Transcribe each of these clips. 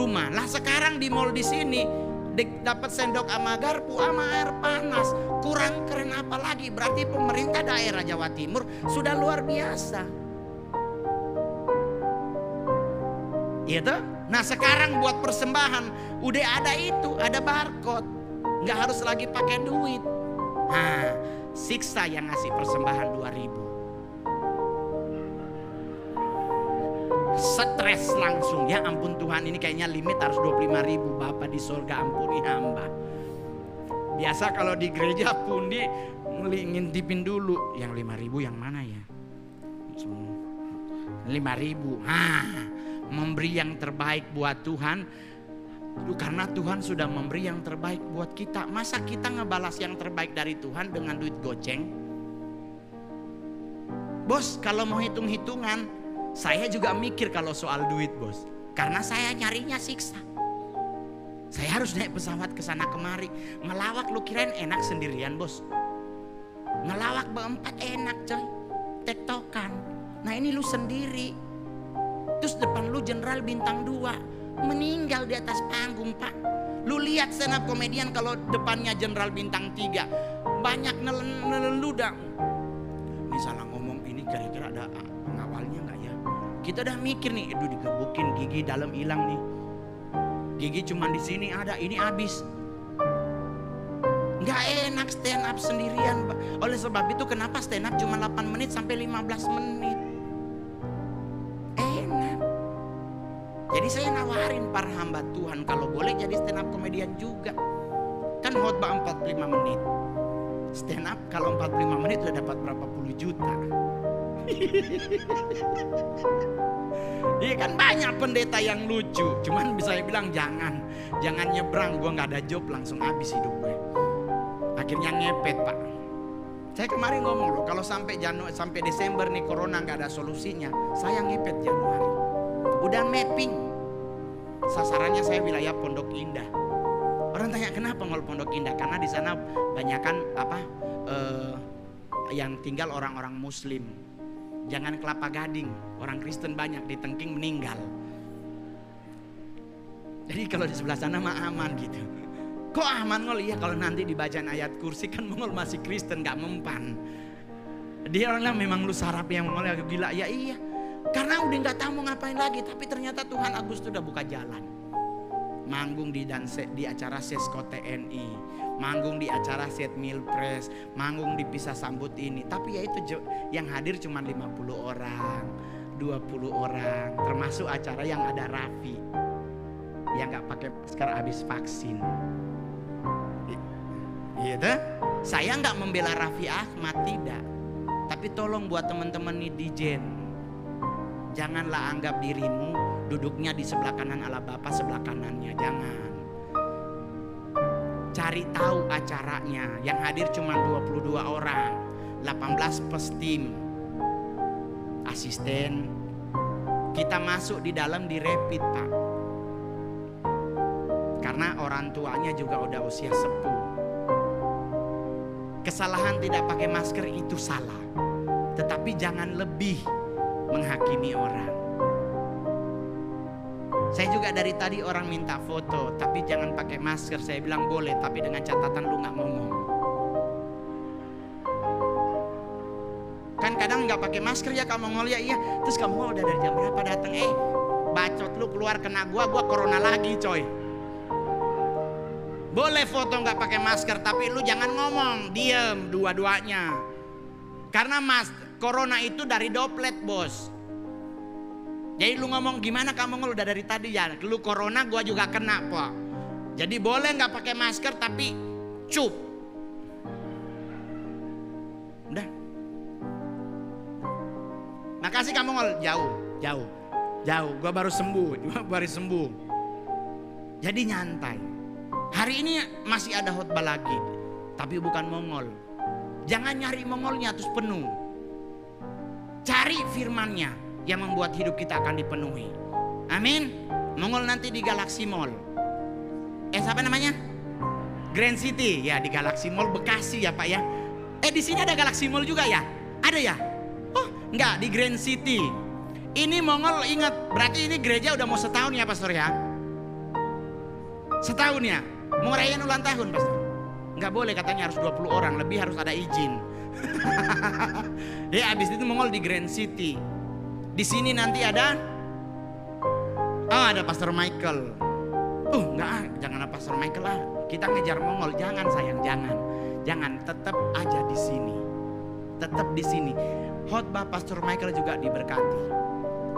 rumah. Lah sekarang di mall di sini dapat sendok sama garpu sama air panas. Kurang keren apa lagi? Berarti pemerintah daerah Jawa Timur sudah luar biasa. Iya toh? Nah sekarang buat persembahan udah ada itu, ada barcode. Nggak harus lagi pakai duit. Nah, siksa yang ngasih persembahan 2000. Stres langsung ya ampun Tuhan ini kayaknya limit harus 25 ribu Bapak di surga ampuni hamba. Biasa kalau di gereja pundi ngintipin dulu yang 5 ribu yang mana ya? 5 ribu. Hah, memberi yang terbaik buat Tuhan karena Tuhan sudah memberi yang terbaik buat kita. Masa kita ngebalas yang terbaik dari Tuhan dengan duit goceng? Bos, kalau mau hitung-hitungan, saya juga mikir kalau soal duit, bos. Karena saya nyarinya siksa. Saya harus naik pesawat ke sana kemari. Ngelawak lu kirain enak sendirian, bos. Ngelawak berempat enak, coy. Tektokan. Nah, ini lu sendiri. Terus depan lu jenderal bintang 2 meninggal di atas panggung pak lu lihat up komedian kalau depannya jenderal bintang 3 banyak nelen nelen ludah ini salah ngomong ini kira-kira ada pengawalnya nggak ya kita udah mikir nih aduh digebukin gigi dalam hilang nih gigi cuma di sini ada ini habis nggak enak stand up sendirian oleh sebab itu kenapa stand up cuma 8 menit sampai 15 menit enak jadi saya nawarin para hamba Tuhan kalau boleh jadi stand up komedian juga. Kan khotbah 45 menit. Stand up kalau 45 menit udah dapat berapa puluh juta. Iya kan banyak pendeta yang lucu. Cuman bisa saya bilang jangan. Jangan nyebrang. Gue nggak ada job langsung habis hidup gue. Akhirnya ngepet pak. Saya kemarin ngomong loh. Kalau sampai Januari sampai Desember nih corona nggak ada solusinya. Saya ngepet Januari. Udah mapping. Sasarannya saya wilayah Pondok Indah. Orang tanya kenapa ngol Pondok Indah? Karena di sana banyakkan apa eh, yang tinggal orang-orang Muslim. Jangan kelapa gading, orang Kristen banyak di Tengking meninggal. Jadi kalau di sebelah sana mah aman gitu. Kok aman ngol? Iya kalau nanti dibacaan ayat kursi kan mengol masih Kristen nggak mempan. Dia orang bilang memang lu sarap yang mengol agak gila. Ya iya. Karena udah nggak tahu mau ngapain lagi. Tapi ternyata Tuhan Agustus udah buka jalan. Manggung di dan di acara Sesko TNI, manggung di acara Set Milpres, manggung di Pisah Sambut ini. Tapi ya itu yang hadir cuma 50 orang, 20 orang, termasuk acara yang ada Raffi yang nggak pakai masker habis vaksin. Gitu? Saya nggak membela Raffi Ahmad tidak, tapi tolong buat teman-teman netizen, janganlah anggap dirimu duduknya di sebelah kanan ala Bapa sebelah kanannya, jangan. Cari tahu acaranya, yang hadir cuma 22 orang, 18 pestim, asisten. Kita masuk di dalam di rapid pak, karena orang tuanya juga udah usia sepuh. Kesalahan tidak pakai masker itu salah, tetapi jangan lebih menghakimi orang. Saya juga dari tadi orang minta foto, tapi jangan pakai masker. Saya bilang boleh, tapi dengan catatan lu nggak ngomong. Kan kadang nggak pakai masker ya kamu ngol ya iya. Terus kamu udah dari jam berapa datang? Eh, bacot lu keluar kena gua, gua corona lagi coy. Boleh foto nggak pakai masker, tapi lu jangan ngomong, diem dua-duanya. Karena mas, corona itu dari doplet bos. Jadi lu ngomong gimana kamu ngomong udah dari tadi ya, lu corona gua juga kena po. Jadi boleh nggak pakai masker tapi cup. Udah. Makasih kamu ngol jauh, jauh, jauh. Gua baru sembuh, gua baru sembuh. Jadi nyantai. Hari ini masih ada khotbah lagi, tapi bukan Mongol. Jangan nyari Mongolnya terus penuh. Cari firmannya yang membuat hidup kita akan dipenuhi. Amin. Mongol nanti di Galaxy Mall. Eh siapa namanya? Grand City ya di Galaxy Mall Bekasi ya Pak ya. Eh di sini ada Galaxy Mall juga ya? Ada ya? Oh enggak di Grand City. Ini Mongol ingat berarti ini gereja udah mau setahun ya Pastor ya? Setahun ya, mau rayain ulang tahun pastor. Nggak boleh katanya harus 20 orang, lebih harus ada izin. ya habis itu Mongol di Grand City. Di sini nanti ada Oh ada Pastor Michael. Uh nggak jangan ada Pastor Michael lah. Kita ngejar Mongol, jangan sayang, jangan. Jangan, tetap aja di sini. Tetap di sini. Khotbah Pastor Michael juga diberkati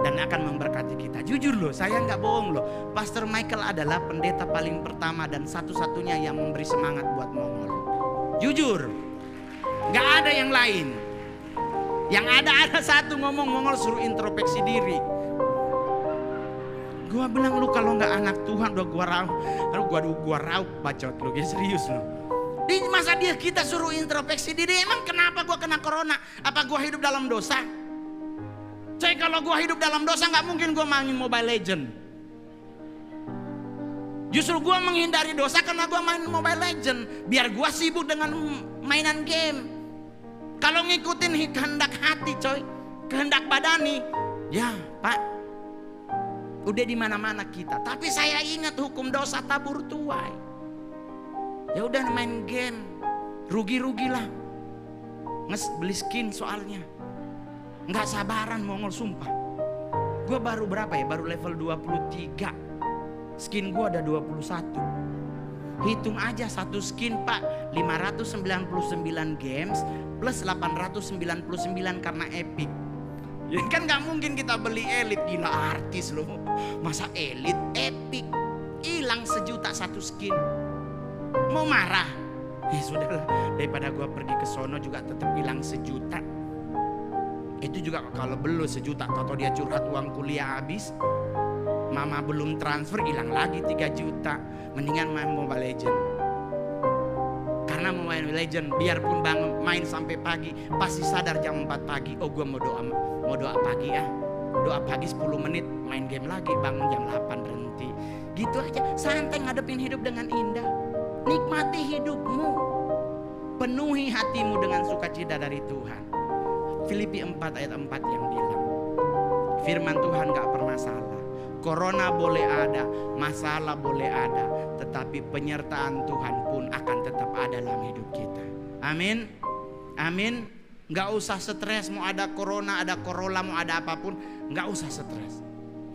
dan akan memberkati kita. Jujur loh, saya nggak bohong loh. Pastor Michael adalah pendeta paling pertama dan satu-satunya yang memberi semangat buat Mongol. Jujur, nggak ada yang lain. Yang ada ada satu ngomong Mongol suruh introspeksi diri. Gua bilang lu kalau nggak anak Tuhan udah gua raup, lalu gua gua raup bacot lu, gitu serius lu. Di masa dia kita suruh introspeksi diri, emang kenapa gua kena corona? Apa gua hidup dalam dosa? Coy kalau gua hidup dalam dosa nggak mungkin gua main Mobile Legend. Justru gua menghindari dosa karena gua main Mobile Legend, biar gua sibuk dengan mainan game. Kalau ngikutin kehendak hati, coy, kehendak badani, ya Pak, Udah di mana-mana kita. Tapi saya ingat hukum dosa tabur tuai. Ya udah main game. Rugi-rugilah. Nges beli skin soalnya. Nggak sabaran mongol sumpah. Gue baru berapa ya? Baru level 23. Skin gue ada 21. Hitung aja satu skin pak 599 games plus 899 karena epic Ya kan nggak mungkin kita beli elit gila artis loh. Masa elit epic hilang sejuta satu skin. Mau marah? Ya sudahlah daripada gua pergi ke sono juga tetap hilang sejuta. Itu juga kalau belum sejuta atau dia curhat uang kuliah habis. Mama belum transfer hilang lagi 3 juta. Mendingan main Mobile Legend karena main legend biarpun bangun main sampai pagi pasti sadar jam 4 pagi. Oh gue mau doa mau doa pagi ya doa pagi 10 menit main game lagi. Bangun jam 8 berhenti. Gitu aja. Santai ngadepin hidup dengan indah. Nikmati hidupmu. Penuhi hatimu dengan sukacita dari Tuhan. Filipi 4 ayat 4 yang bilang firman Tuhan gak pernah salah Corona boleh ada, masalah boleh ada, tetapi penyertaan Tuhan pun akan tetap ada dalam hidup kita. Amin. Amin. Nggak usah stres mau ada corona, ada corona, mau ada apa pun, nggak usah stres.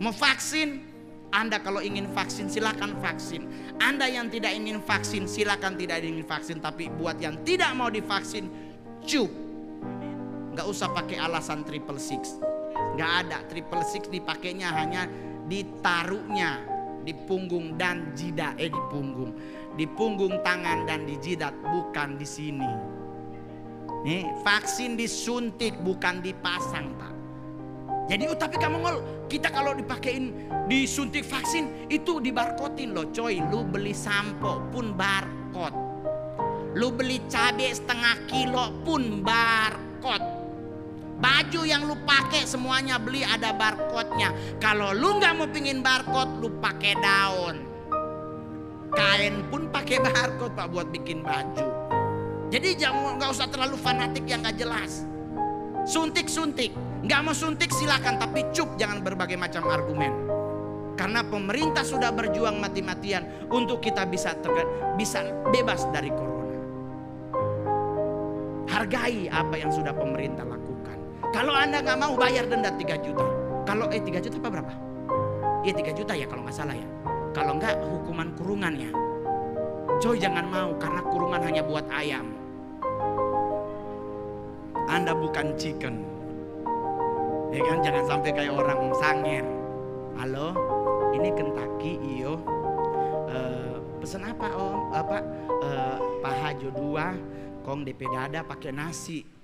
Mau vaksin, Anda kalau ingin vaksin silakan vaksin. Anda yang tidak ingin vaksin silakan tidak ingin vaksin. Tapi buat yang tidak mau divaksin, cuk. Nggak usah pakai alasan triple six. Nggak ada triple six dipakainya hanya ditaruhnya di punggung dan jidat eh di punggung. Di punggung tangan dan di jidat bukan di sini. Nih vaksin disuntik bukan dipasang pak. Jadi oh, tapi kamu ngol kita kalau dipakein disuntik vaksin itu dibarkodin loh coy. Lu beli sampo pun barcode lu beli cabai setengah kilo pun barcode Baju yang lu pakai semuanya beli ada barcode-nya. Kalau lu nggak mau pingin barcode, lu pakai daun. Kain pun pakai barcode pak buat bikin baju. Jadi jangan nggak usah terlalu fanatik yang nggak jelas. Suntik suntik, nggak mau suntik silakan tapi cup jangan berbagai macam argumen. Karena pemerintah sudah berjuang mati-matian untuk kita bisa bisa bebas dari corona. Hargai apa yang sudah pemerintah lakukan. Kalau Anda nggak mau bayar denda 3 juta. Kalau eh 3 juta apa berapa? Iya 3 juta ya kalau nggak salah ya. Kalau nggak hukuman kurungan ya. Coy jangan mau karena kurungan hanya buat ayam. Anda bukan chicken. Ya kan jangan sampai kayak orang sanger. Halo, ini Kentucky iyo. Uh, pesen apa om? Apa uh, paha jo dua, kong DP dada pakai nasi.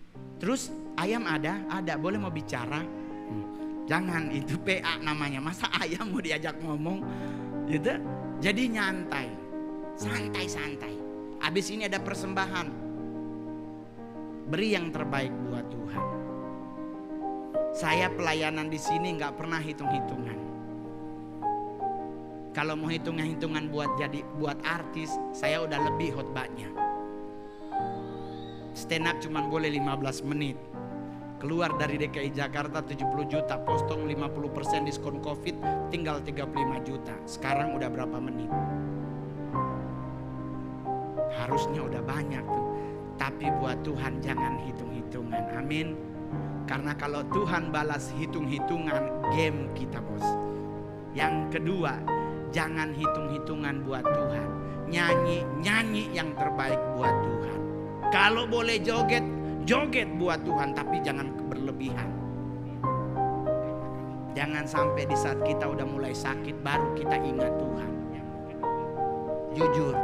Terus ayam ada, ada. Boleh mau bicara? Hmm. Jangan itu PA namanya. Masa ayam mau diajak ngomong? Gitu. Jadi nyantai. Santai-santai. Habis ini ada persembahan. Beri yang terbaik buat Tuhan. Saya pelayanan di sini nggak pernah hitung-hitungan. Kalau mau hitung-hitungan buat jadi buat artis, saya udah lebih khotbahnya. Stand up cuma boleh 15 menit keluar dari DKI Jakarta 70 juta, postong 50% diskon Covid tinggal 35 juta. Sekarang udah berapa menit? harusnya udah banyak tuh. Tapi buat Tuhan jangan hitung-hitungan. Amin. Karena kalau Tuhan balas hitung-hitungan game kita bos. Yang kedua, jangan hitung-hitungan buat Tuhan. Nyanyi, nyanyi yang terbaik buat Tuhan. Kalau boleh joget, joget buat Tuhan tapi jangan berlebihan. Jangan sampai di saat kita udah mulai sakit baru kita ingat Tuhan. Jujur,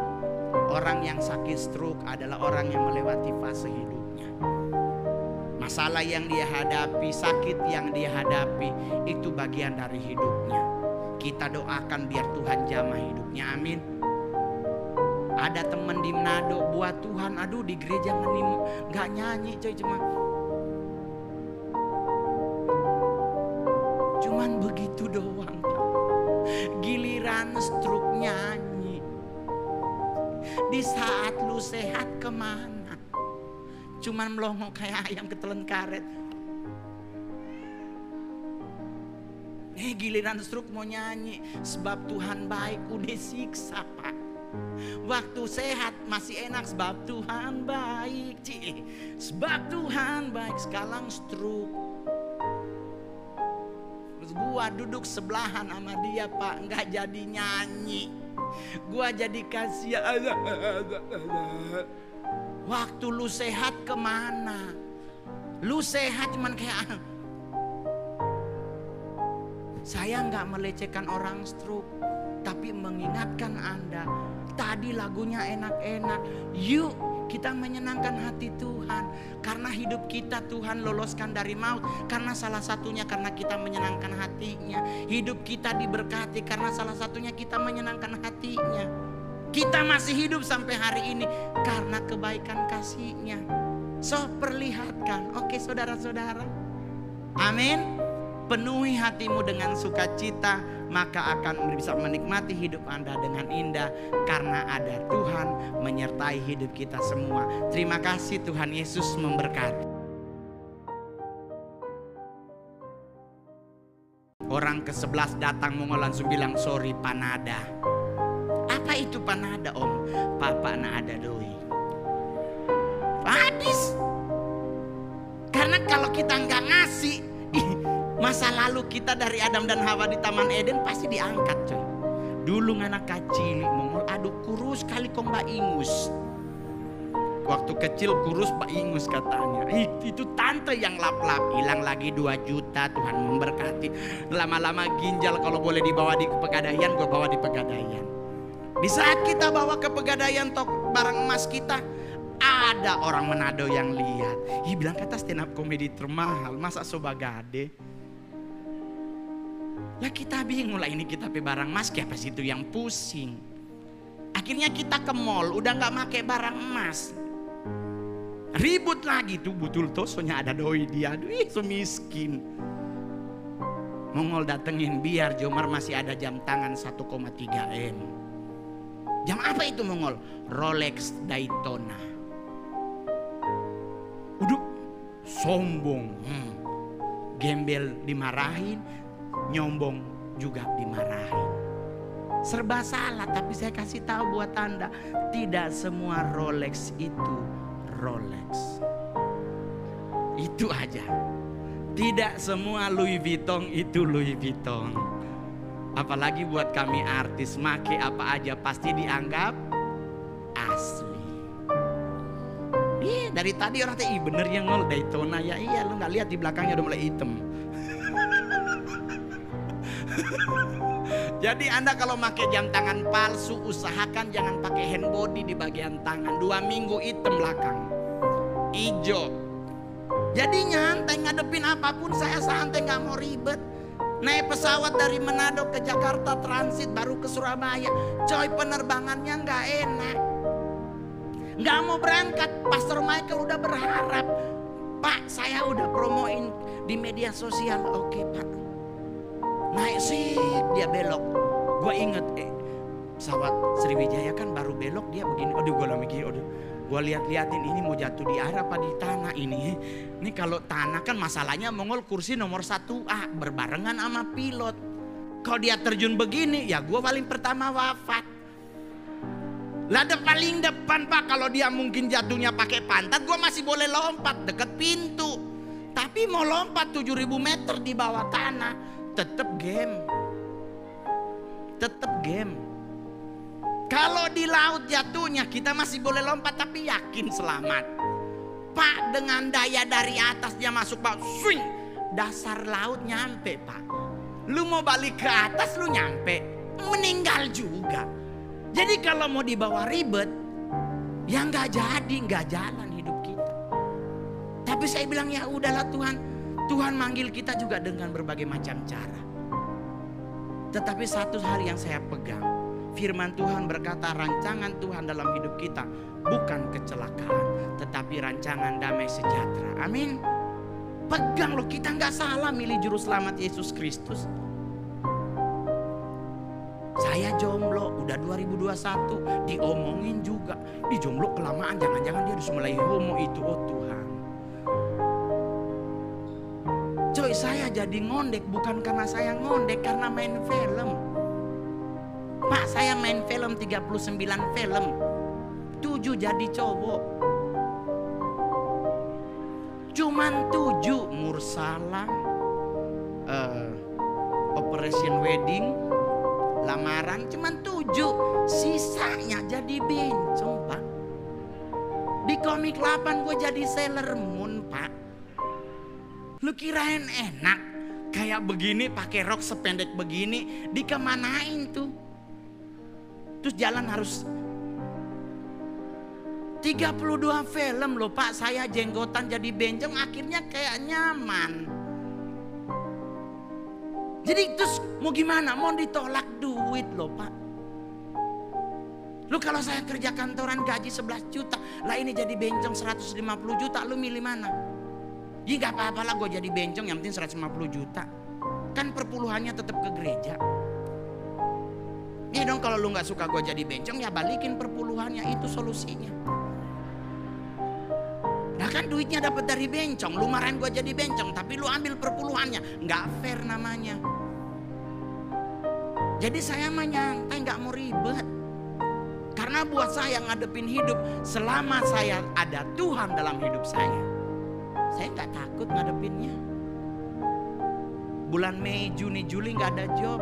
orang yang sakit stroke adalah orang yang melewati fase hidupnya. Masalah yang dia hadapi, sakit yang dia hadapi itu bagian dari hidupnya. Kita doakan biar Tuhan jamah hidupnya. Amin. Ada temen di Manado buat Tuhan, aduh di gereja nggak nyanyi coy cuma cuman begitu doang. Giliran stroke nyanyi. Di saat lu sehat ke mana? Cuman melongo kayak ayam ketelan karet. Eh giliran stroke mau nyanyi sebab Tuhan baik udah siksa pak. Waktu sehat masih enak sebab Tuhan baik Ci. Sebab Tuhan baik sekarang stroke. Terus gua duduk sebelahan sama dia pak. Nggak jadi nyanyi. Gua jadi kasihan. Waktu lu sehat ke mana? Lu sehat cuman kayak Saya nggak melecehkan orang stroke Tapi mengingatkan anda Tadi lagunya enak-enak. Yuk kita menyenangkan hati Tuhan. Karena hidup kita Tuhan loloskan dari maut. Karena salah satunya karena kita menyenangkan hatinya. Hidup kita diberkati karena salah satunya kita menyenangkan hatinya. Kita masih hidup sampai hari ini karena kebaikan kasihnya. So perlihatkan. Oke saudara-saudara. Amin. Penuhi hatimu dengan sukacita maka akan bisa menikmati hidup Anda dengan indah karena ada Tuhan menyertai hidup kita semua. Terima kasih Tuhan Yesus memberkati. Orang ke-11 datang mau langsung bilang sorry panada. Apa itu panada om? Papa na ada doi. Habis. Karena kalau kita nggak ngasih, Masa lalu kita dari Adam dan Hawa di Taman Eden pasti diangkat coy. Dulu anak kecil mongol aduh kurus kali kong ingus. Waktu kecil kurus mbak ingus katanya. Itu tante yang lap-lap hilang lagi 2 juta Tuhan memberkati. Lama-lama ginjal kalau boleh dibawa di pegadaian gue bawa di pegadaian. Di saat kita bawa ke pegadaian tok barang emas kita ada orang Manado yang lihat. Ih bilang kata stand up komedi termahal masa sobagade. Lah kita bingung lah ini kita pe barang emas apa sih itu yang pusing. Akhirnya kita ke mall udah nggak make barang emas. Ribut lagi tuh betul tuh soalnya ada doi dia. Aduh so miskin. Mongol datengin biar Jomar masih ada jam tangan 1,3 M. Jam apa itu Mongol? Rolex Daytona. Udah sombong. Hmm. Gembel dimarahin, nyombong juga dimarahin. Serba salah tapi saya kasih tahu buat Anda, tidak semua Rolex itu Rolex. Itu aja. Tidak semua Louis Vuitton itu Louis Vuitton. Apalagi buat kami artis, make apa aja pasti dianggap asli. Iya dari tadi orang teh bener yang ngol Daytona ya iya lu nggak lihat di belakangnya udah mulai hitam. Jadi Anda kalau pakai jam tangan palsu usahakan jangan pakai hand body di bagian tangan. Dua minggu hitam belakang. Ijo. Jadi nyantai ngadepin apa pun saya santai nggak mau ribet. Naik pesawat dari Manado ke Jakarta transit baru ke Surabaya. Coy penerbangannya nggak enak. Nggak mau berangkat. Pastor Michael udah berharap. Pak saya udah promoin di media sosial. Oke pak naik sih dia belok. Gue inget eh, pesawat Sriwijaya kan baru belok dia begini. Aduh gue lagi aduh. Gue lihat-liatin ini mau jatuh di air apa di tanah ini? Ini kalau tanah kan masalahnya mongol kursi nomor satu A berbarengan sama pilot. Kalau dia terjun begini? Ya gue paling pertama wafat. Lah ada paling depan pak kalau dia mungkin jatuhnya pakai pantat gue masih boleh lompat deket pintu. Tapi mau lompat 7000 meter di bawah tanah tetap game. Tetap game. Kalau di laut jatuhnya kita masih boleh lompat tapi yakin selamat. Pak dengan daya dari atas dia masuk pak swing dasar laut nyampe pak. Lu mau balik ke atas lu nyampe meninggal juga. Jadi kalau mau dibawa ribet, ya nggak jadi, nggak jalan hidup kita. Tapi saya bilang ya udahlah Tuhan, Tuhan manggil kita juga dengan berbagai macam cara. Tetapi satu hal yang saya pegang, firman Tuhan berkata rancangan Tuhan dalam hidup kita bukan kecelakaan, tetapi rancangan damai sejahtera. Amin. Pegang loh kita nggak salah milih juru selamat Yesus Kristus. Saya jomblo, udah 2021, diomongin juga. Di jomblo kelamaan, jangan-jangan dia harus mulai homo itu, oh Tuhan. Coy, saya jadi ngondek bukan karena saya ngondek, karena main film. Pak, saya main film 39 film. 7 jadi cowok. Cuman 7 Mursala, uh, Operation Wedding, lamaran cuman tujuh sisanya jadi bencong pak di komik 8 gue jadi Sailor Moon lu kirain enak kayak begini pakai rok sependek begini dikemanain tuh terus jalan harus 32 film loh pak saya jenggotan jadi bencong akhirnya kayak nyaman jadi terus mau gimana? Mau ditolak duit loh pak. Lu kalau saya kerja kantoran gaji 11 juta, lah ini jadi bencong 150 juta, lu milih mana? Ya gak apa-apa lah gue jadi bencong yang penting 150 juta. Kan perpuluhannya tetap ke gereja. Ya dong kalau lu gak suka gue jadi bencong ya balikin perpuluhannya itu solusinya. Nah kan duitnya dapat dari bencong, lu marahin gue jadi bencong, tapi lu ambil perpuluhannya, nggak fair namanya. Jadi saya mah nyantai nggak mau ribet. Karena buat saya ngadepin hidup selama saya ada Tuhan dalam hidup saya. Saya nggak takut ngadepinnya. Bulan Mei, Juni, Juli nggak ada job.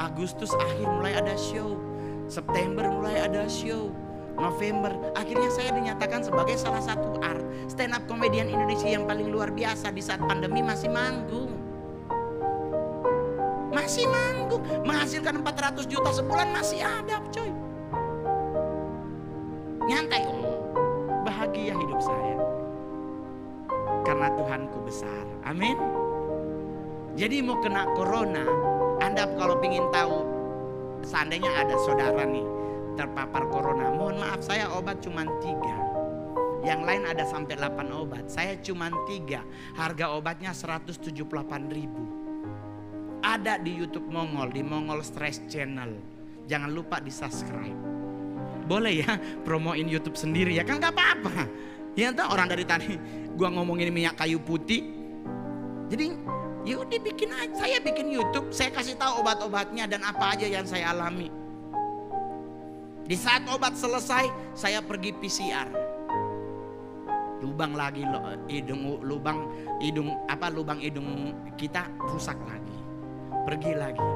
Agustus akhir mulai ada show. September mulai ada show. November akhirnya saya dinyatakan sebagai salah satu art stand up komedian Indonesia yang paling luar biasa di saat pandemi masih manggung. Masih manggung, menghasilkan 400 juta sebulan masih ada, coy. Nyantai, bahagia hidup saya. Karena Tuhanku besar. Amin. Jadi mau kena corona, Anda kalau ingin tahu seandainya ada saudara nih terpapar corona, mohon maaf saya obat cuma tiga. Yang lain ada sampai 8 obat. Saya cuma tiga. Harga obatnya 178 ribu ada di YouTube Mongol, di Mongol Stress Channel. Jangan lupa di subscribe. Boleh ya promoin YouTube sendiri ya kan nggak apa-apa. Ya entah orang dari tadi gua ngomongin minyak kayu putih. Jadi ya udah bikin aja. Saya bikin YouTube, saya kasih tahu obat-obatnya dan apa aja yang saya alami. Di saat obat selesai, saya pergi PCR. Lubang lagi loh, hidung lubang hidung apa lubang hidung kita rusak lagi pergi lagi.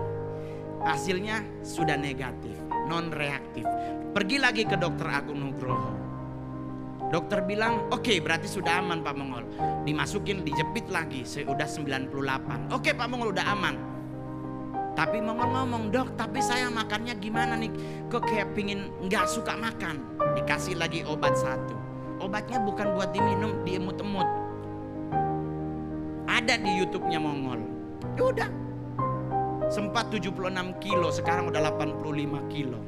Hasilnya sudah negatif, non reaktif. Pergi lagi ke dokter Agung Nugroho. Dokter bilang, oke okay, berarti sudah aman Pak Mongol. Dimasukin, dijepit lagi, sudah 98. Oke okay, Pak Mongol udah aman. Tapi Mongol ngomong, dok tapi saya makannya gimana nih? Kok kayak pingin nggak suka makan. Dikasih lagi obat satu. Obatnya bukan buat diminum, diemut-emut. Ada di YouTube-nya Mongol. Ya udah, Sempat 76 kilo, sekarang udah 85 kilo.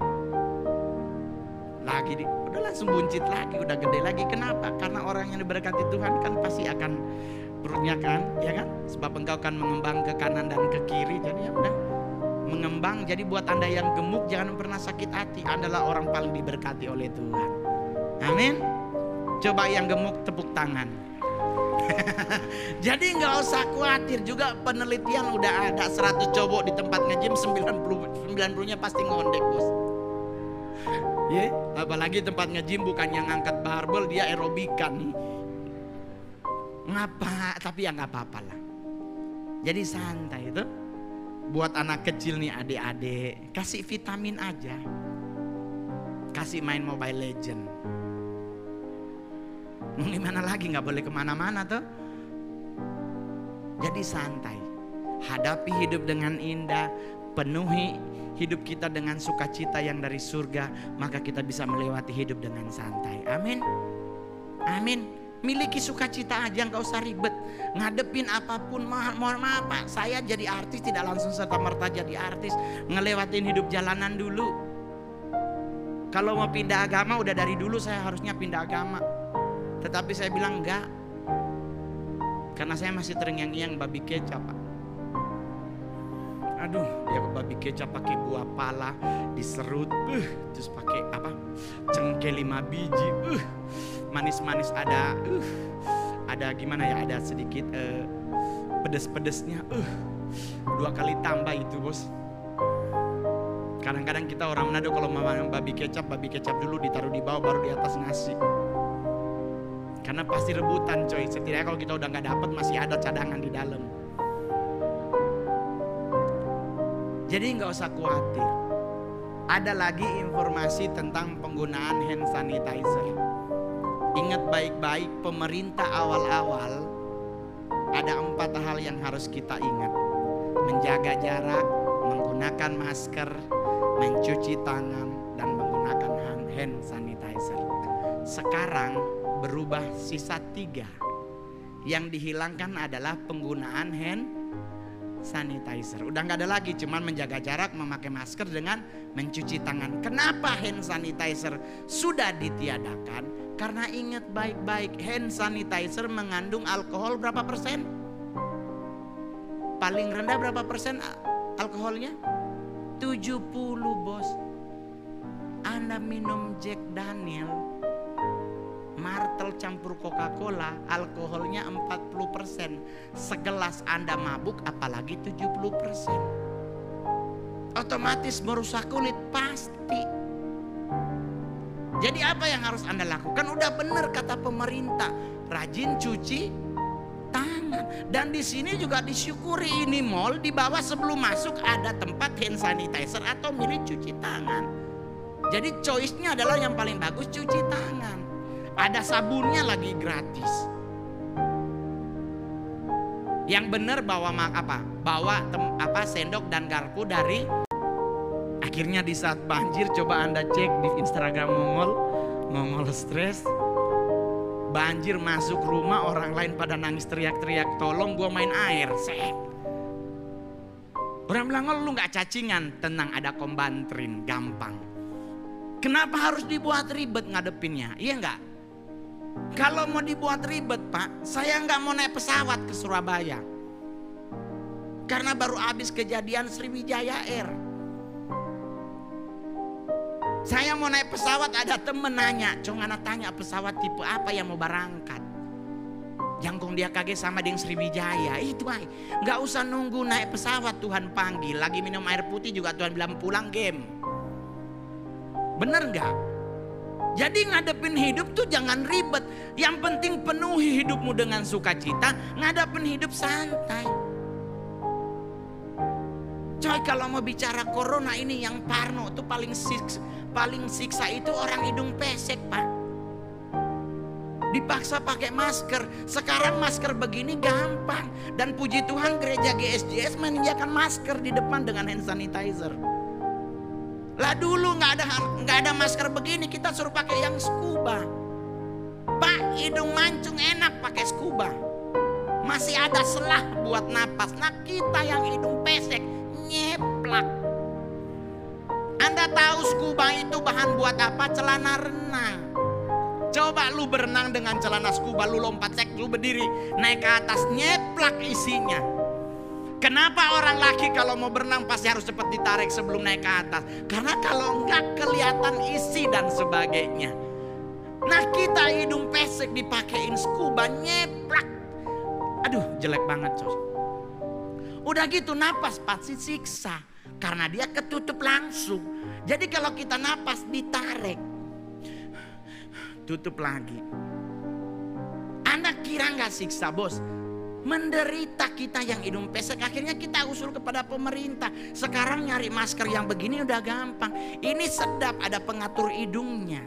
Lagi udah langsung buncit lagi, udah gede lagi. Kenapa? Karena orang yang diberkati Tuhan kan pasti akan perutnya kan, ya kan? Sebab engkau akan mengembang ke kanan dan ke kiri. Jadi ya udah mengembang. Jadi buat anda yang gemuk jangan pernah sakit hati. Adalah orang paling diberkati oleh Tuhan. Amin. Coba yang gemuk tepuk tangan. Jadi nggak usah khawatir juga penelitian udah ada 100 cowok di tempat ngejim 90 90 nya pasti ngondek bos. Ya, apalagi tempat ngejim bukan yang ngangkat barbel, dia aerobikan. Ngapa? Tapi ya nggak apa-apa lah. Jadi santai itu. Buat anak kecil nih adik-adik, kasih vitamin aja. Kasih main Mobile Legend. Mau gimana lagi nggak boleh ke mana-mana tuh. Jadi santai. Hadapi hidup dengan indah. Penuhi hidup kita dengan sukacita yang dari surga. Maka kita bisa melewati hidup dengan santai. Amin. Amin. Miliki sukacita aja nggak usah ribet. Ngadepin apa pun mohon maaf Pak, saya jadi artis tidak langsung serta merta jadi artis. Ngelewatin hidup jalanan dulu. Kalau mau pindah agama udah dari dulu saya harusnya pindah agama. Tetapi saya bilang enggak. Karena saya masih terngiang-ngiang babi kecap Pak. Aduh, dia babi kecap pakai buah pala, diserut, uh, terus pakai apa? Cengkeh lima biji, uh, manis-manis ada, uh, ada gimana ya? Ada sedikit uh, pedes-pedesnya, uh, dua kali tambah itu bos. Kadang-kadang kita orang Manado kalau mau babi kecap, babi kecap dulu ditaruh di bawah, baru di atas nasi. Karena pasti rebutan coy. Setidaknya kalau kita udah nggak dapet masih ada cadangan di dalam. Jadi nggak usah khawatir. Ada lagi informasi tentang penggunaan hand sanitizer. Ingat baik-baik pemerintah awal-awal ada empat hal yang harus kita ingat. Menjaga jarak, menggunakan masker, mencuci tangan, dan menggunakan hand sanitizer. Sekarang berubah sisa tiga. Yang dihilangkan adalah penggunaan hand sanitizer. Udah nggak ada lagi, cuman menjaga jarak, memakai masker dengan mencuci tangan. Kenapa hand sanitizer sudah ditiadakan? Karena ingat baik-baik, hand sanitizer mengandung alkohol berapa persen? Paling rendah berapa persen alkoholnya? 70 bos. Anda minum Jack Daniel, Martel campur Coca-Cola alkoholnya 40% segelas Anda mabuk apalagi 70% otomatis merusak kulit pasti. Jadi apa yang harus Anda lakukan? Udah benar kata pemerintah rajin cuci tangan. Dan di sini juga disyukuri ini mall di bawah sebelum masuk ada tempat hand sanitizer atau milik cuci tangan. Jadi choice-nya adalah yang paling bagus cuci tangan ada sabunnya lagi gratis. Yang benar bawa apa? Bawa tem, apa sendok dan garpu dari akhirnya di saat banjir coba Anda cek di Instagram Mongol, Mongol stres. Banjir masuk rumah orang lain pada nangis teriak-teriak tolong gua main air. Sek. Orang bilang oh, lu nggak cacingan, tenang ada kombantrin, gampang. Kenapa harus dibuat ribet ngadepinnya? Iya nggak? Kalau mau dibuat ribet pak, saya nggak mau naik pesawat ke Surabaya. Karena baru habis kejadian Sriwijaya Air. Saya mau naik pesawat ada temen nanya, cuma tanya pesawat tipe apa yang mau berangkat. Jangkung dia kaget sama dengan Sriwijaya. Itu ay, nggak usah nunggu naik pesawat Tuhan panggil. Lagi minum air putih juga Tuhan bilang pulang game. Bener nggak? Jadi ngadepin hidup tuh jangan ribet. Yang penting penuhi hidupmu dengan sukacita. Ngadepin hidup santai. Coy kalau mau bicara corona ini yang parno tuh paling siksa, paling siksa itu orang hidung pesek pak. Dipaksa pakai masker. Sekarang masker begini gampang. Dan puji Tuhan gereja GSJS menyediakan masker di depan dengan hand sanitizer. Lah dulu nggak ada nggak ada masker begini kita suruh pakai yang scuba. Pak hidung mancung enak pakai scuba. Masih ada selah buat napas. Nah kita yang hidung pesek nyeplak. Anda tahu scuba itu bahan buat apa? Celana renang. Coba lu berenang dengan celana scuba, lu lompat cek, lu berdiri, naik ke atas, nyeplak isinya. Kenapa orang laki kalau mau berenang pasti harus cepat ditarik sebelum naik ke atas? Karena kalau enggak kelihatan isi dan sebagainya. Nah kita hidung pesek dipakein scuba nyeplak. Aduh jelek banget coy. Udah gitu napas pasti siksa. Karena dia ketutup langsung. Jadi kalau kita napas ditarik. Tutup lagi. Anda kira nggak siksa bos? Menderita kita yang hidung pesek. Akhirnya kita usul kepada pemerintah. Sekarang nyari masker yang begini udah gampang. Ini sedap ada pengatur hidungnya.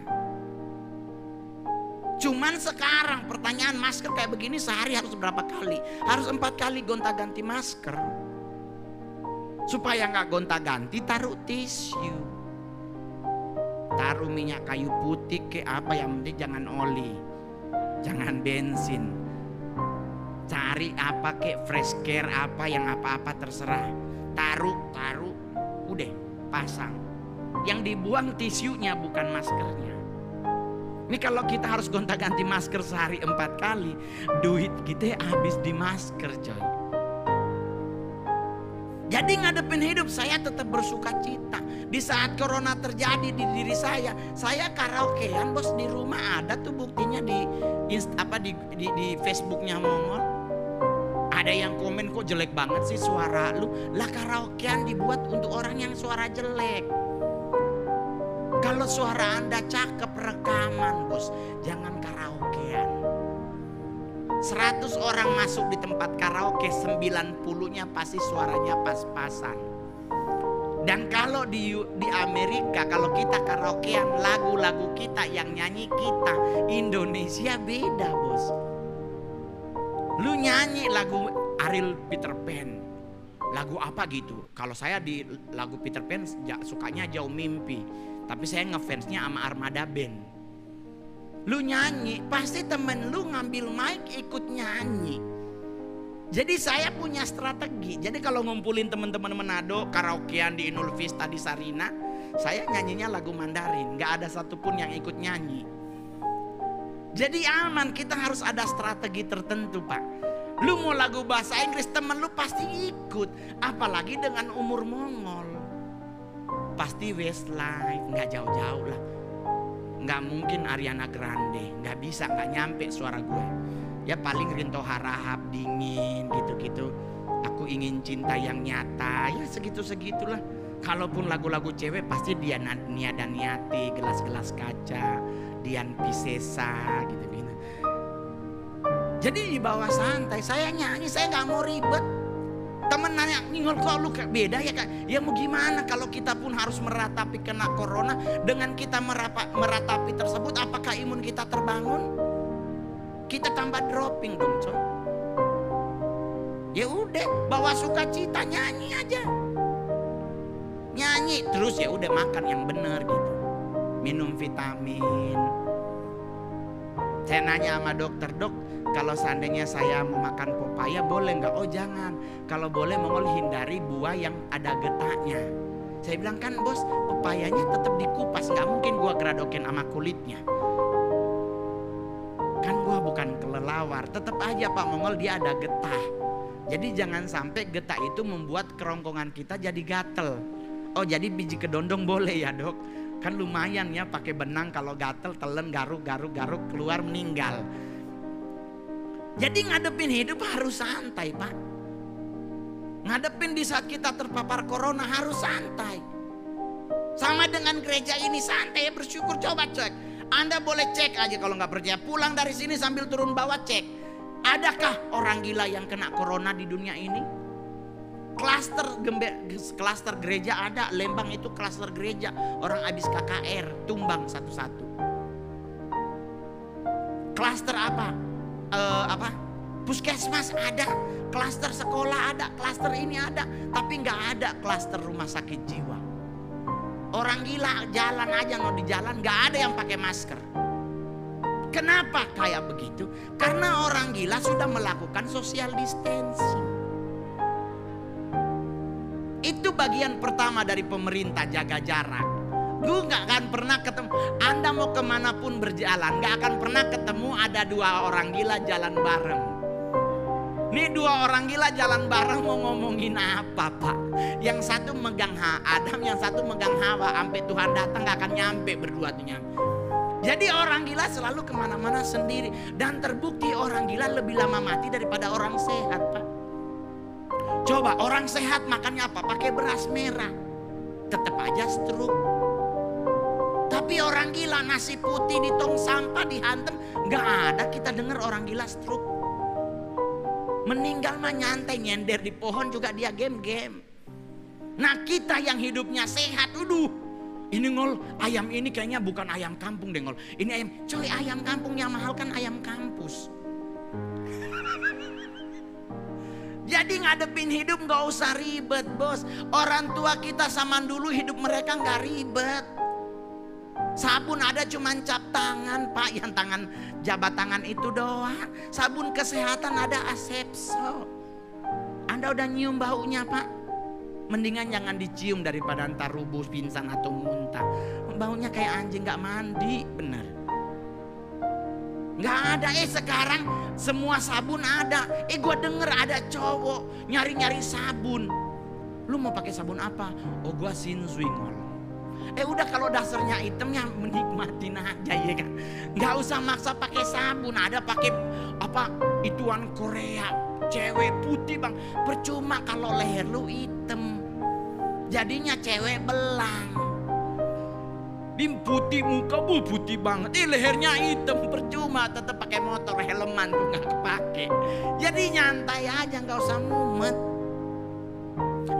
Cuman sekarang pertanyaan masker kayak begini sehari harus berapa kali? Harus empat kali gonta ganti masker. Supaya nggak gonta ganti taruh tisu. Taruh minyak kayu putih ke apa yang penting jangan oli. Jangan bensin cari apa kek fresh care apa yang apa-apa terserah. Taruh taruh udah pasang. Yang dibuang tisunya bukan maskernya. Ini kalau kita harus gonta-ganti masker sehari empat kali duit kita habis di masker coy. Jadi ngadepin hidup saya tetap bersuka cita. Di saat corona terjadi di diri saya saya karaokean bos di rumah ada tuh buktinya di apa di di, di Facebooknya Mongol ada yang komen kok jelek banget sih suara lu. Lah karaokean dibuat untuk orang yang suara jelek. Kalau suara Anda cakep rekaman bos, jangan karaokean. 100 orang masuk di tempat karaoke, 90-nya pasti suaranya pas-pasan. Dan kalau di di Amerika kalau kita karaokean lagu-lagu kita yang nyanyi kita Indonesia beda bos. Lu nyanyi lagu Ariel Peter Pan. Lagu apa gitu? Kalau saya di lagu Peter Pan sukanya Jauh Mimpi. Tapi saya ngefansnya sama Armada Band. Lu nyanyi, pasti temen lu ngambil mic ikut nyanyi. Jadi saya punya strategi. Jadi kalau ngumpulin teman-teman Manado karaokean di Inul Vista di Sarina, saya nyanyinya lagu Mandarin. Gak ada satupun yang ikut nyanyi. Jadi aman, kita harus ada strategi tertentu pak. Lu mau lagu bahasa Inggris temen lu pasti ikut. Apalagi dengan umur Mongol. Pasti Westlife, nggak jauh-jauh lah. Nggak mungkin Ariana Grande, nggak bisa, nggak nyampe suara gue. Ya paling Rinto Harahap dingin gitu-gitu. Aku ingin cinta yang nyata, ya segitu-segitulah. Kalaupun lagu-lagu cewek pasti dia Nia dan Niati, gelas-gelas kaca, Dian Pisesa gitu gitu. Jadi di bawah santai, saya nyanyi, saya nggak mau ribet. Temen nanya, ngingol kok lu beda ya kak? Ya mau gimana kalau kita pun harus meratapi kena corona dengan kita merapa, meratapi tersebut, apakah imun kita terbangun? Kita tambah dropping dong coy. Ya udah, bawa sukacita nyanyi aja. Nyanyi terus ya udah makan yang benar gitu minum vitamin. Saya nanya sama dokter, dok, kalau seandainya saya mau makan pepaya boleh nggak? Oh jangan, kalau boleh mongol hindari buah yang ada getahnya. Saya bilang kan bos, pepayanya tetap dikupas, nggak mungkin gua geradokin sama kulitnya. Kan gua bukan kelelawar, tetap aja Pak Mongol dia ada getah. Jadi jangan sampai getah itu membuat kerongkongan kita jadi gatel. Oh jadi biji kedondong boleh ya dok? Kan lumayan ya pakai benang kalau gatel, telen, garuk, garuk, garuk keluar meninggal. Jadi ngadepin hidup harus santai pak. Ngadepin di saat kita terpapar corona harus santai. Sama dengan gereja ini santai bersyukur coba cek. Anda boleh cek aja kalau nggak percaya. Pulang dari sini sambil turun bawah cek. Adakah orang gila yang kena corona di dunia ini? Klaster klaster gereja ada, Lembang itu klaster gereja. Orang habis KKR, tumbang satu-satu. Klaster apa? Uh, apa? Puskesmas ada, klaster sekolah ada, klaster ini ada, tapi nggak ada klaster rumah sakit jiwa. Orang gila jalan aja mau di jalan nggak ada yang pakai masker. Kenapa kayak begitu? Karena orang gila sudah melakukan social distancing. Itu bagian pertama dari pemerintah jaga jarak. Gue gak akan pernah ketemu. Anda mau ke mana pun berjalan, gak akan pernah ketemu ada dua orang gila jalan bareng. Nih dua orang gila jalan bareng mau ngomongin apa pak? Yang satu megang ha Adam, yang satu megang Hawa. Sampai Tuhan datang gak akan nyampe berdua tuh nyampe. Jadi orang gila selalu ke mana-mana sendiri. Dan terbukti orang gila lebih lama mati daripada orang sehat pak. Coba orang sehat makannya apa? Pakai beras merah. Tetap aja stroke. Tapi orang gila nasi putih di tong sampah dihantam. Gak ada kita dengar orang gila stroke. Meninggal mah nyantai nyender di pohon juga dia game-game. Nah kita yang hidupnya sehat, uduh. Ini ngol, ayam ini kayaknya bukan ayam kampung deh ngol. Ini ayam, coy ayam kampung yang mahal kan ayam kampus. Jadi ngadepin hidup gak usah ribet bos. Orang tua kita zaman dulu hidup mereka gak ribet. Sabun ada cuman cap tangan pak, yang tangan jabat tangan itu doang. Sabun kesehatan ada asepso. Anda udah nyium baunya pak? Mendingan jangan dicium daripada antar rubuh, pingsan atau muntah. Baunya kayak anjing gak mandi, bener. Gak ada, eh sekarang semua sabun ada. Eh gue denger ada cowok nyari-nyari sabun. Lu mau pakai sabun apa? Oh gue sinzuingol. Eh udah kalau dasarnya itemnya menikmatin aja ya kan. Gak usah maksa pakai sabun. Ada pakai apa ituan Korea. Cewek putih bang. Percuma kalau leher lu hitam jadinya cewek belang. Bim putih muka bu putih banget, Ih, lehernya hitam percuma tetap pakai motor helman tuh nggak kepake. Jadi nyantai aja nggak usah mumet.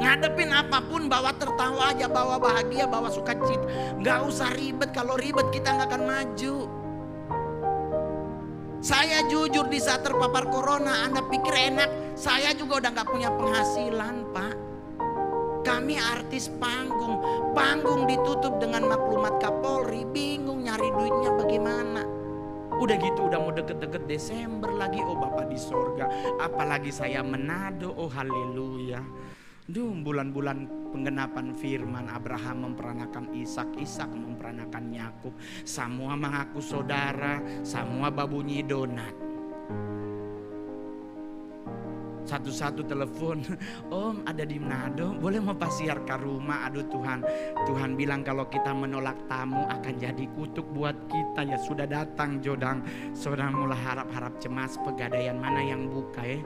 Ngadepin apa pun bawa tertawa aja, bawa bahagia, bawa sukacita. Nggak usah ribet, kalau ribet kita nggak akan maju. Saya jujur di saat terpapar corona, Anda pikir enak. Saya juga udah nggak punya penghasilan, Pak. Kami artis panggung, panggung ditutup dengan maklumat Kapolri, bingung nyari duitnya bagaimana. Udah gitu udah mau deket-deket Desember lagi, oh Bapak di sorga. Apalagi saya menado, oh haleluya. Duh bulan-bulan penggenapan firman Abraham memperanakan Ishak, Ishak memperanakan Yakub. Semua mengaku saudara, semua babunyi donat. Satu-satu telepon, Om ada di Manado, boleh mau pasiar ke rumah? Aduh Tuhan, Tuhan bilang kalau kita menolak tamu akan jadi kutuk buat kita. Ya sudah datang Jodang, saudara mulai harap-harap cemas pegadaian mana yang buka ya.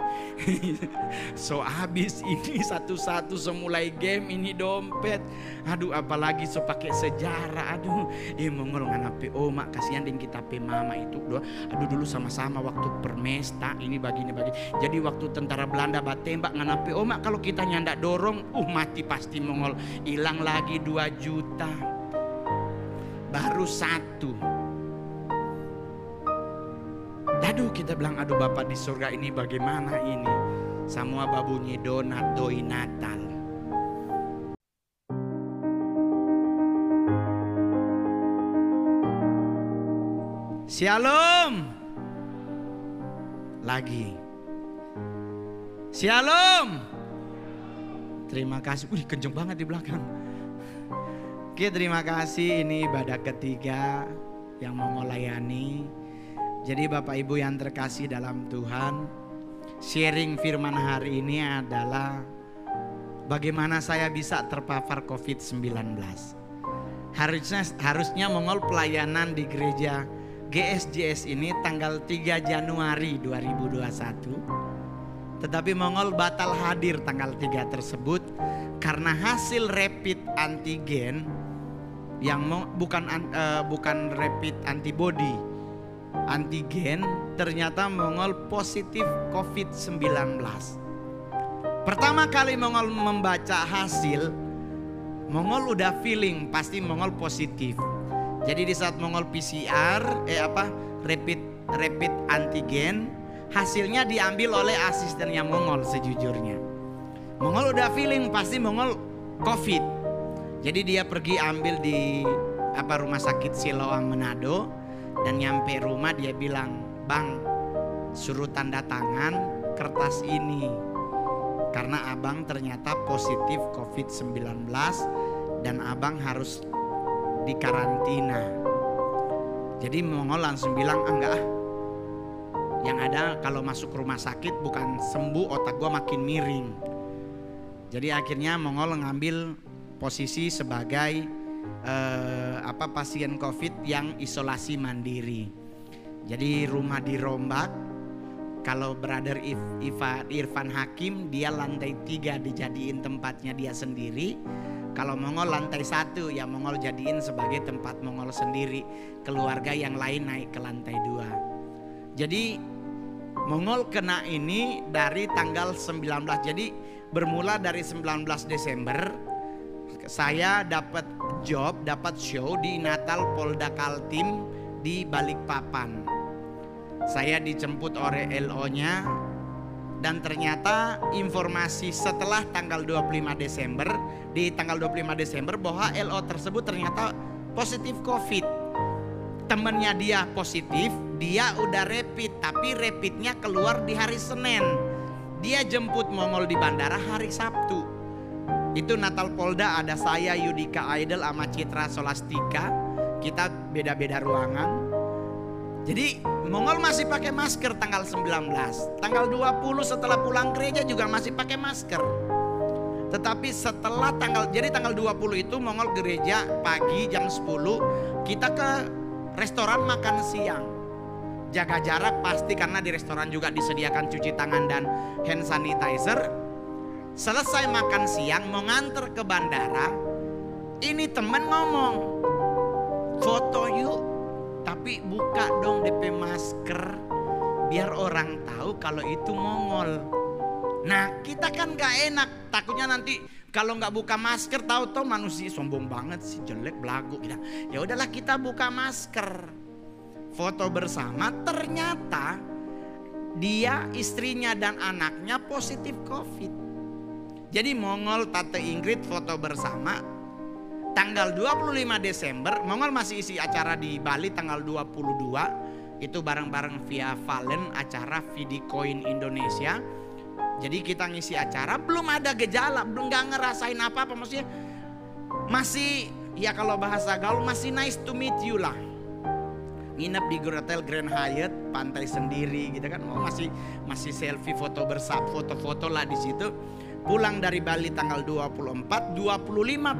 so habis ini satu-satu semulai game ini dompet. Aduh apalagi so pakai sejarah. Aduh, eh mongol nganapi oma kasihan ding kita pe mama itu. Aduh dulu sama-sama waktu permesta ini bagi ini bagi. Jadi waktu tentara Belanda batembak nganapi omak kalau kita nyandak dorong uh mati pasti mongol hilang lagi 2 juta baru satu aduh kita bilang aduh bapak di surga ini bagaimana ini semua babunyi donat doi natal Shalom lagi Shalom. Terima kasih. Wih, kenceng banget di belakang. Oke, terima kasih. Ini ibadah ketiga yang mau melayani. Jadi Bapak Ibu yang terkasih dalam Tuhan, sharing firman hari ini adalah bagaimana saya bisa terpapar COVID-19. Harusnya harusnya mengol pelayanan di gereja GSJS ini tanggal 3 Januari 2021 tetapi Mongol batal hadir tanggal 3 tersebut karena hasil rapid antigen yang bukan uh, bukan rapid antibody antigen ternyata Mongol positif COVID-19. Pertama kali Mongol membaca hasil Mongol udah feeling pasti Mongol positif. Jadi di saat Mongol PCR eh apa rapid rapid antigen hasilnya diambil oleh asistennya Mongol sejujurnya. Mongol udah feeling pasti Mongol COVID. Jadi dia pergi ambil di apa rumah sakit Siloam Manado dan nyampe rumah dia bilang, "Bang, suruh tanda tangan kertas ini." Karena abang ternyata positif COVID-19 dan abang harus dikarantina. Jadi Mongol langsung bilang, "Ah enggak ah, yang ada kalau masuk rumah sakit bukan sembuh otak gue makin miring. Jadi akhirnya Mongol ngambil posisi sebagai eh, apa pasien COVID yang isolasi mandiri. Jadi rumah dirombak, Kalau brother Iva, Irfan Hakim dia lantai tiga dijadiin tempatnya dia sendiri. Kalau Mongol lantai satu ya Mongol jadiin sebagai tempat Mongol sendiri. Keluarga yang lain naik ke lantai dua. Jadi Mongol kena ini dari tanggal 19. Jadi bermula dari 19 Desember saya dapat job, dapat show di Natal Polda Kaltim di Balikpapan. Saya dijemput oleh LO-nya dan ternyata informasi setelah tanggal 25 Desember di tanggal 25 Desember bahwa LO tersebut ternyata positif Covid. Temennya dia positif, dia udah rapid tapi rapidnya keluar di hari Senin. Dia jemput Mongol di bandara hari Sabtu. Itu Natal Polda ada saya Yudika Idol sama Citra Solastika. Kita beda-beda ruangan. Jadi Mongol masih pakai masker tanggal 19. Tanggal 20 setelah pulang gereja juga masih pakai masker. Tetapi setelah tanggal jadi tanggal 20 itu Mongol gereja pagi jam 10 kita ke restoran makan siang. Jaga jarak pasti karena di restoran juga disediakan cuci tangan dan hand sanitizer. Selesai makan siang mau nganter ke bandara, ini temen ngomong, foto yuk tapi buka dong DP masker biar orang tahu kalau itu Mongol. Nah kita kan gak enak takutnya nanti kalau nggak buka masker tahu-tahu manusia sombong banget sih jelek belagu kita. Ya udahlah kita buka masker. Foto bersama ternyata dia istrinya dan anaknya positif COVID. Jadi Mongol Tante Ingrid foto bersama. Tanggal 25 Desember Mongol masih isi acara di Bali tanggal 22 itu bareng-bareng via Valen acara Vidikoin Indonesia. Jadi kita ngisi acara belum ada gejala belum nggak ngerasain apa-apa. Maksudnya masih ya kalau bahasa gaul masih nice to meet you lah. Nginep di Hotel Grand Hyatt pantai sendiri gitu kan. Oh, masih masih selfie foto bersama foto-foto lah di situ pulang dari Bali tanggal 24 25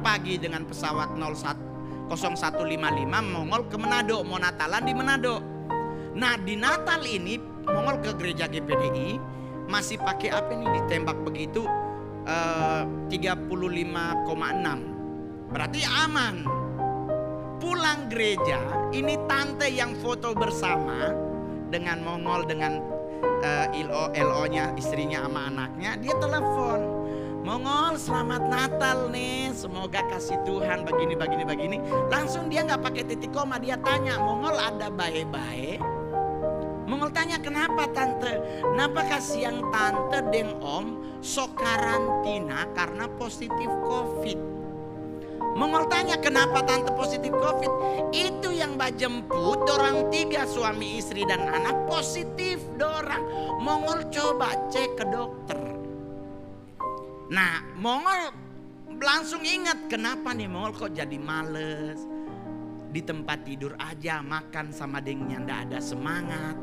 pagi dengan pesawat 01 0155 Mongol ke Manado mau Natalan di Manado. Nah di Natal ini Mongol ke gereja GPDI masih pakai apa nih ditembak begitu eh, 35,6 berarti aman. Pulang gereja ini tante yang foto bersama dengan Mongol dengan uh, LO LO-nya istrinya sama anaknya dia telepon Mongol selamat Natal nih Semoga kasih Tuhan begini begini begini. Langsung dia nggak pakai titik koma Dia tanya Mongol ada baik-baik Mongol tanya kenapa tante? Kenapa kasih yang tante deng om Sok karantina? Karena positif covid. Mongol tanya kenapa tante positif covid? Itu yang mbak jemput Dorang tiga suami istri dan anak positif dorang. Mongol coba cek ke dokter Nah, Mongol langsung ingat kenapa nih Mongol kok jadi males. Di tempat tidur aja makan sama dengnya ndak ada semangat.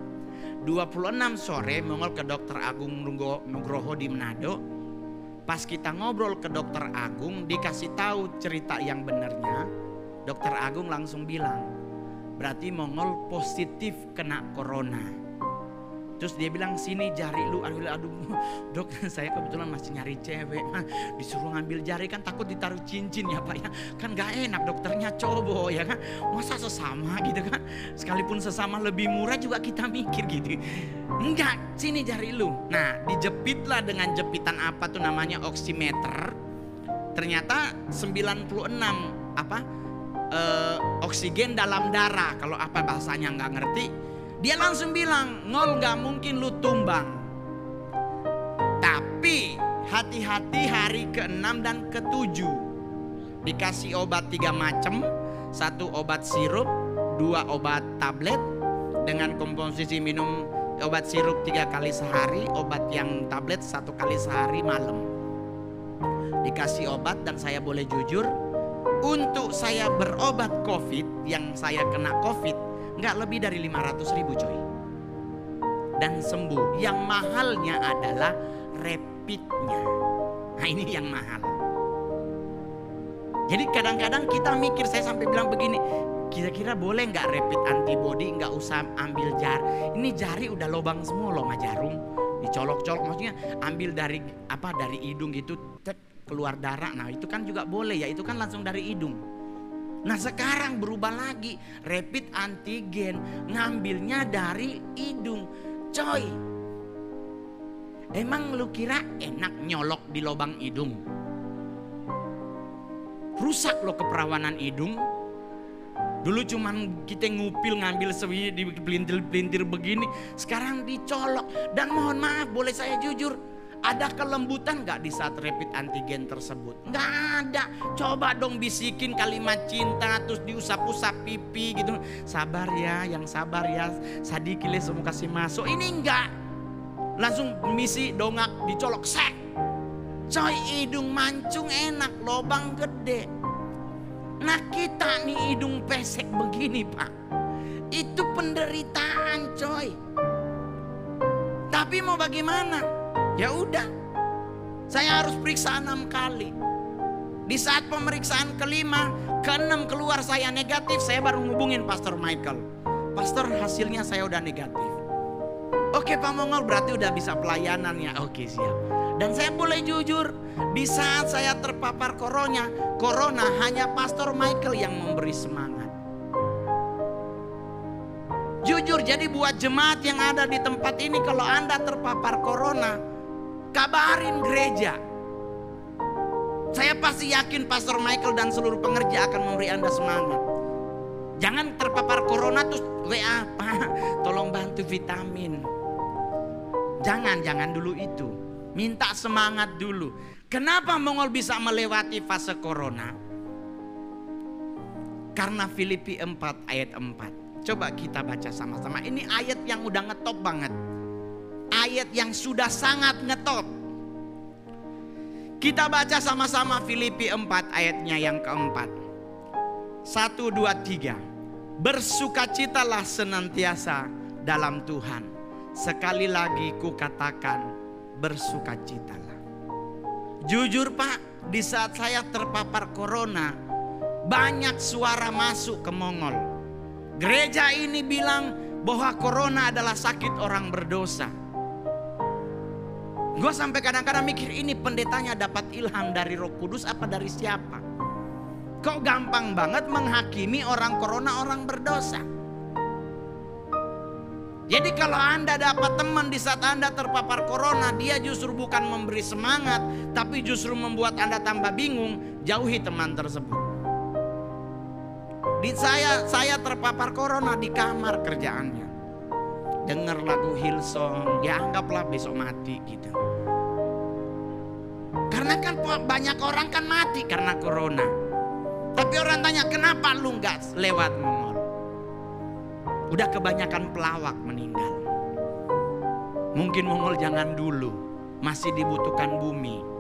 26 sore Mongol ke dokter Agung Nugroho di Manado. Pas kita ngobrol ke dokter Agung dikasih tahu cerita yang benarnya. Dokter Agung langsung bilang, berarti Mongol positif kena corona. Terus dia bilang sini jari lu aduh, aduh. Dok saya kebetulan masih nyari cewek. Disuruh ngambil jari kan takut ditaruh cincin ya pak ya. Kan gak enak dokternya cobo ya kan? Masa sesama gitu kan? Sekalipun sesama lebih murah juga kita mikir gitu. Enggak sini jari lu. Nah dijepitlah dengan jepitan apa tuh namanya oximeter. Ternyata 96 apa e, oksigen dalam darah. Kalau apa bahasanya nggak ngerti dia langsung bilang, ngol gak mungkin lu tumbang. Tapi hati-hati hari ke-6 dan ke-7. Dikasih obat tiga macam, satu obat sirup, dua obat tablet dengan komposisi minum obat sirup tiga kali sehari, obat yang tablet satu kali sehari malam. Dikasih obat dan saya boleh jujur, untuk saya berobat COVID yang saya kena COVID nggak lebih dari 500 ribu coy dan sembuh. Yang mahalnya adalah rapidnya. Nah ini yang mahal. Jadi kadang-kadang kita mikir saya sampai bilang begini kira-kira boleh nggak rapid antibody? Nggak usah ambil jar ini jari udah lobang semua loh sama jarum. Dicolok-colok maksudnya ambil dari apa dari hidung gitu tet, keluar darah. Nah itu kan juga boleh ya. Itu kan langsung dari hidung nah sekarang berubah lagi rapid antigen ngambilnya dari hidung coy emang lu kira enak nyolok di lubang hidung rusak lo keperawanan hidung Dulu cuman kita ngupil ngambil sewi di pelintir-pelintir begini. Sekarang dicolok. Dan mohon maaf boleh saya jujur. Ada kelembutan gak di saat rapid antigen tersebut? Gak ada. Coba dong bisikin kalimat cinta terus diusap-usap pipi gitu. Sabar ya, yang sabar ya. Sadikile semua kasih masuk. Ini enggak. Langsung misi dongak dicolok sek. Coy hidung mancung enak, lobang gede. Nah kita nih hidung pesek begini pak. Itu penderitaan coy. Tapi mau bagaimana? Ya udah. Saya harus periksa enam kali. Di saat pemeriksaan kelima, keenam keluar saya negatif, saya baru ngubungin Pastor Michael. Pastor hasilnya saya udah negatif. Oke Pak Mongol berarti udah bisa pelayanan ya. Oke siap. Dan saya boleh jujur, di saat saya terpapar corona, corona hanya Pastor Michael yang memberi semangat. Jujur, jadi buat jemaat yang ada di tempat ini kalau Anda terpapar corona, kabarin gereja. Saya pasti yakin Pastor Michael dan seluruh pengerja akan memberi Anda semangat. Jangan terpapar corona terus WA, Pak, tolong bantu vitamin. Jangan, jangan dulu itu. Minta semangat dulu. Kenapa Mongol bisa melewati fase corona? Karena Filipi 4 ayat 4. Coba kita baca sama-sama. Ini ayat yang udah ngetop banget. Ayat yang sudah sangat ngetop. Kita baca sama-sama Filipi 4 ayatnya yang keempat. Satu, dua, tiga. Bersukacitalah senantiasa dalam Tuhan. Sekali lagi ku katakan bersukacitalah. Jujur pak, di saat saya terpapar corona, banyak suara masuk ke Mongol. Gereja ini bilang bahwa corona adalah sakit orang berdosa. Gue sampai kadang-kadang mikir ini pendetanya dapat ilham dari roh kudus apa dari siapa? Kok gampang banget menghakimi orang corona orang berdosa? Jadi kalau Anda dapat teman di saat Anda terpapar corona, dia justru bukan memberi semangat, tapi justru membuat Anda tambah bingung, jauhi teman tersebut. Di saya saya terpapar corona di kamar kerjaannya. Dengar lagu Hillsong, ya anggaplah besok mati gitu. Karena kan banyak orang kan mati karena corona. Tapi orang tanya kenapa lu nggak lewat Mongol? Udah kebanyakan pelawak meninggal. Mungkin Mongol jangan dulu, masih dibutuhkan bumi